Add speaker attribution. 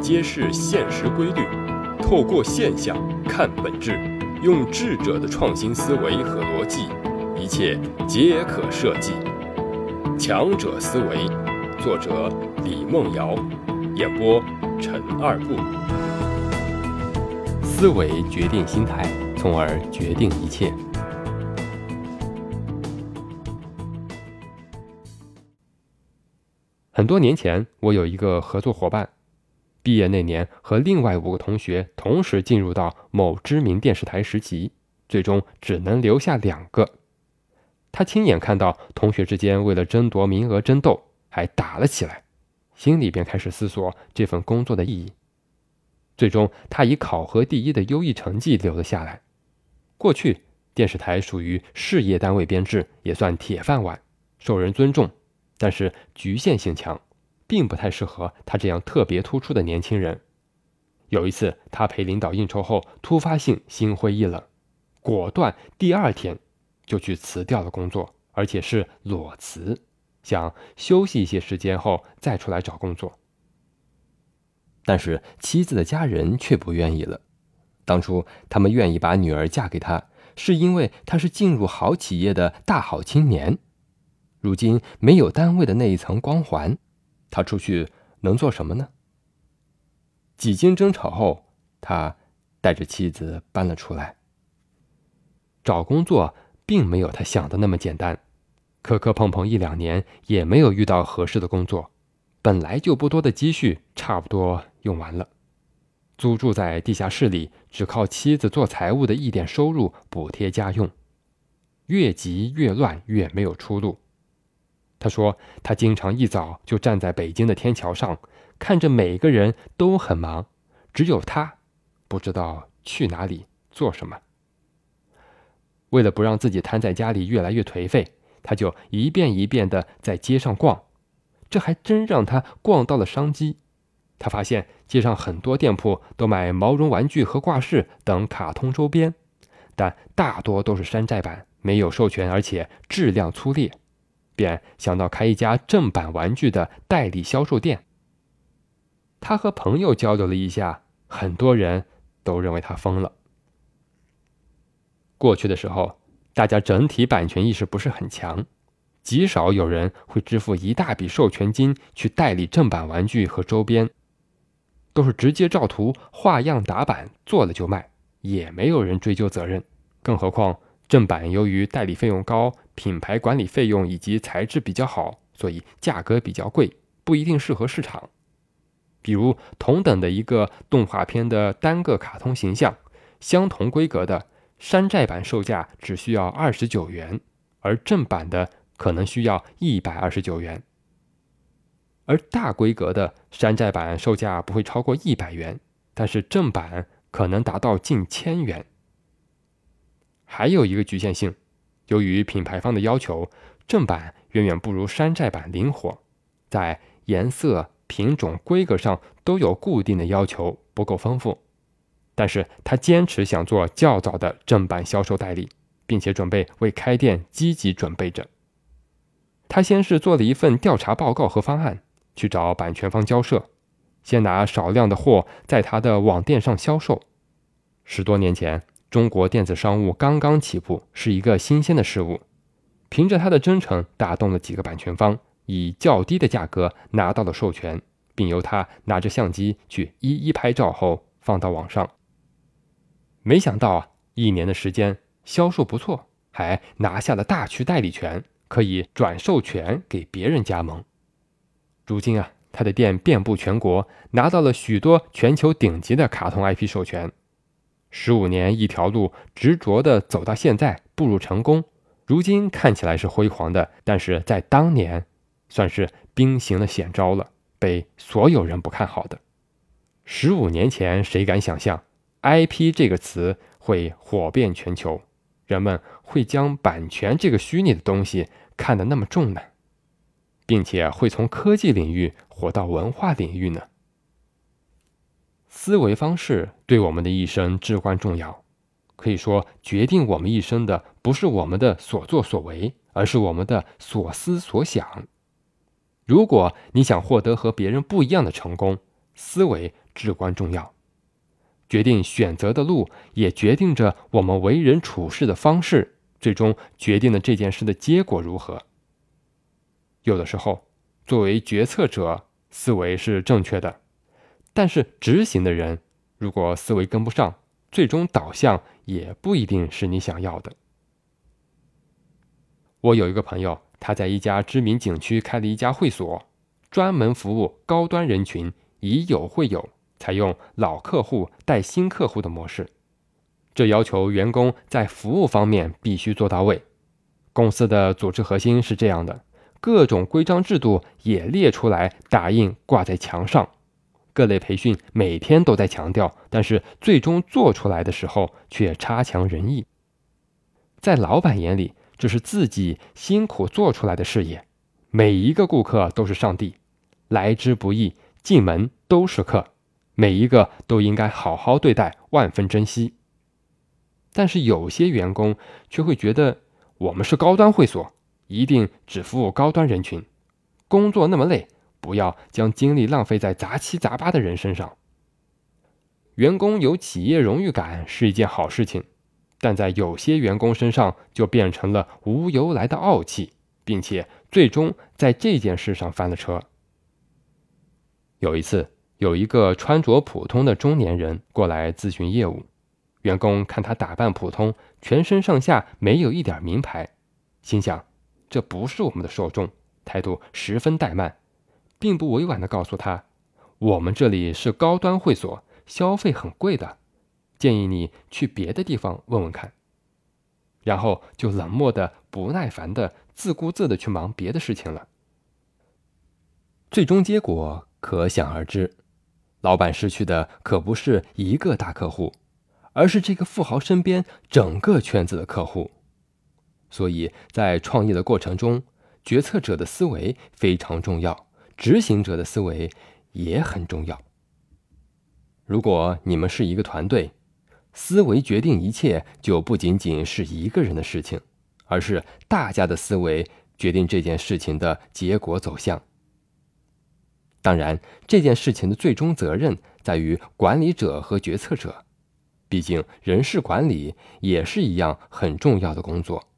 Speaker 1: 揭示现实规律，透过现象看本质，用智者的创新思维和逻辑，一切皆可设计。强者思维，作者李梦瑶，演播陈二步。
Speaker 2: 思维决定心态，从而决定一切。很多年前，我有一个合作伙伴。毕业那年，和另外五个同学同时进入到某知名电视台实习，最终只能留下两个。他亲眼看到同学之间为了争夺名额争斗，还打了起来，心里便开始思索这份工作的意义。最终，他以考核第一的优异成绩留了下来。过去，电视台属于事业单位编制，也算铁饭碗，受人尊重，但是局限性强。并不太适合他这样特别突出的年轻人。有一次，他陪领导应酬后，突发性心灰意冷，果断第二天就去辞掉了工作，而且是裸辞，想休息一些时间后再出来找工作。但是妻子的家人却不愿意了。当初他们愿意把女儿嫁给他，是因为他是进入好企业的大好青年，如今没有单位的那一层光环。他出去能做什么呢？几经争吵后，他带着妻子搬了出来。找工作并没有他想的那么简单，磕磕碰碰一两年也没有遇到合适的工作，本来就不多的积蓄差不多用完了，租住在地下室里，只靠妻子做财务的一点收入补贴家用，越急越乱，越没有出路。他说：“他经常一早就站在北京的天桥上，看着每个人都很忙，只有他不知道去哪里做什么。为了不让自己瘫在家里越来越颓废，他就一遍一遍的在街上逛。这还真让他逛到了商机。他发现街上很多店铺都卖毛绒玩具和挂饰等卡通周边，但大多都是山寨版，没有授权，而且质量粗劣。”便想到开一家正版玩具的代理销售店。他和朋友交流了一下，很多人都认为他疯了。过去的时候，大家整体版权意识不是很强，极少有人会支付一大笔授权金去代理正版玩具和周边，都是直接照图画样打版做了就卖，也没有人追究责任。更何况正版由于代理费用高。品牌管理费用以及材质比较好，所以价格比较贵，不一定适合市场。比如同等的一个动画片的单个卡通形象，相同规格的山寨版售价只需要二十九元，而正版的可能需要一百二十九元。而大规格的山寨版售价不会超过一百元，但是正版可能达到近千元。还有一个局限性。由于品牌方的要求，正版远远不如山寨版灵活，在颜色、品种、规格上都有固定的要求，不够丰富。但是他坚持想做较早的正版销售代理，并且准备为开店积极准备着。他先是做了一份调查报告和方案，去找版权方交涉，先拿少量的货在他的网店上销售。十多年前。中国电子商务刚刚起步，是一个新鲜的事物。凭着他的真诚，打动了几个版权方，以较低的价格拿到了授权，并由他拿着相机去一一拍照后放到网上。没想到啊，一年的时间销售不错，还拿下了大区代理权，可以转授权给别人加盟。如今啊，他的店遍布全国，拿到了许多全球顶级的卡通 IP 授权。十五年一条路，执着的走到现在，步入成功。如今看起来是辉煌的，但是在当年，算是兵行了险招了，被所有人不看好的。十五年前，谁敢想象 “IP” 这个词会火遍全球？人们会将版权这个虚拟的东西看得那么重呢？并且会从科技领域火到文化领域呢？思维方式对我们的一生至关重要，可以说，决定我们一生的不是我们的所作所为，而是我们的所思所想。如果你想获得和别人不一样的成功，思维至关重要。决定选择的路，也决定着我们为人处事的方式，最终决定了这件事的结果如何。有的时候，作为决策者，思维是正确的，但是执行的人如果思维跟不上，最终导向也不一定是你想要的。我有一个朋友，他在一家知名景区开了一家会所，专门服务高端人群，以有会友。采用老客户带新客户的模式，这要求员工在服务方面必须做到位。公司的组织核心是这样的，各种规章制度也列出来，打印挂在墙上。各类培训每天都在强调，但是最终做出来的时候却差强人意。在老板眼里，这是自己辛苦做出来的事业。每一个顾客都是上帝，来之不易，进门都是客。每一个都应该好好对待，万分珍惜。但是有些员工却会觉得，我们是高端会所，一定只服务高端人群。工作那么累，不要将精力浪费在杂七杂八的人身上。员工有企业荣誉感是一件好事情，但在有些员工身上就变成了无由来的傲气，并且最终在这件事上翻了车。有一次。有一个穿着普通的中年人过来咨询业务，员工看他打扮普通，全身上下没有一点名牌，心想这不是我们的受众，态度十分怠慢，并不委婉地告诉他，我们这里是高端会所，消费很贵的，建议你去别的地方问问看。然后就冷漠的、不耐烦的、自顾自的去忙别的事情了。最终结果可想而知。老板失去的可不是一个大客户，而是这个富豪身边整个圈子的客户。所以在创业的过程中，决策者的思维非常重要，执行者的思维也很重要。如果你们是一个团队，思维决定一切，就不仅仅是一个人的事情，而是大家的思维决定这件事情的结果走向。当然，这件事情的最终责任在于管理者和决策者，毕竟人事管理也是一样很重要的工作。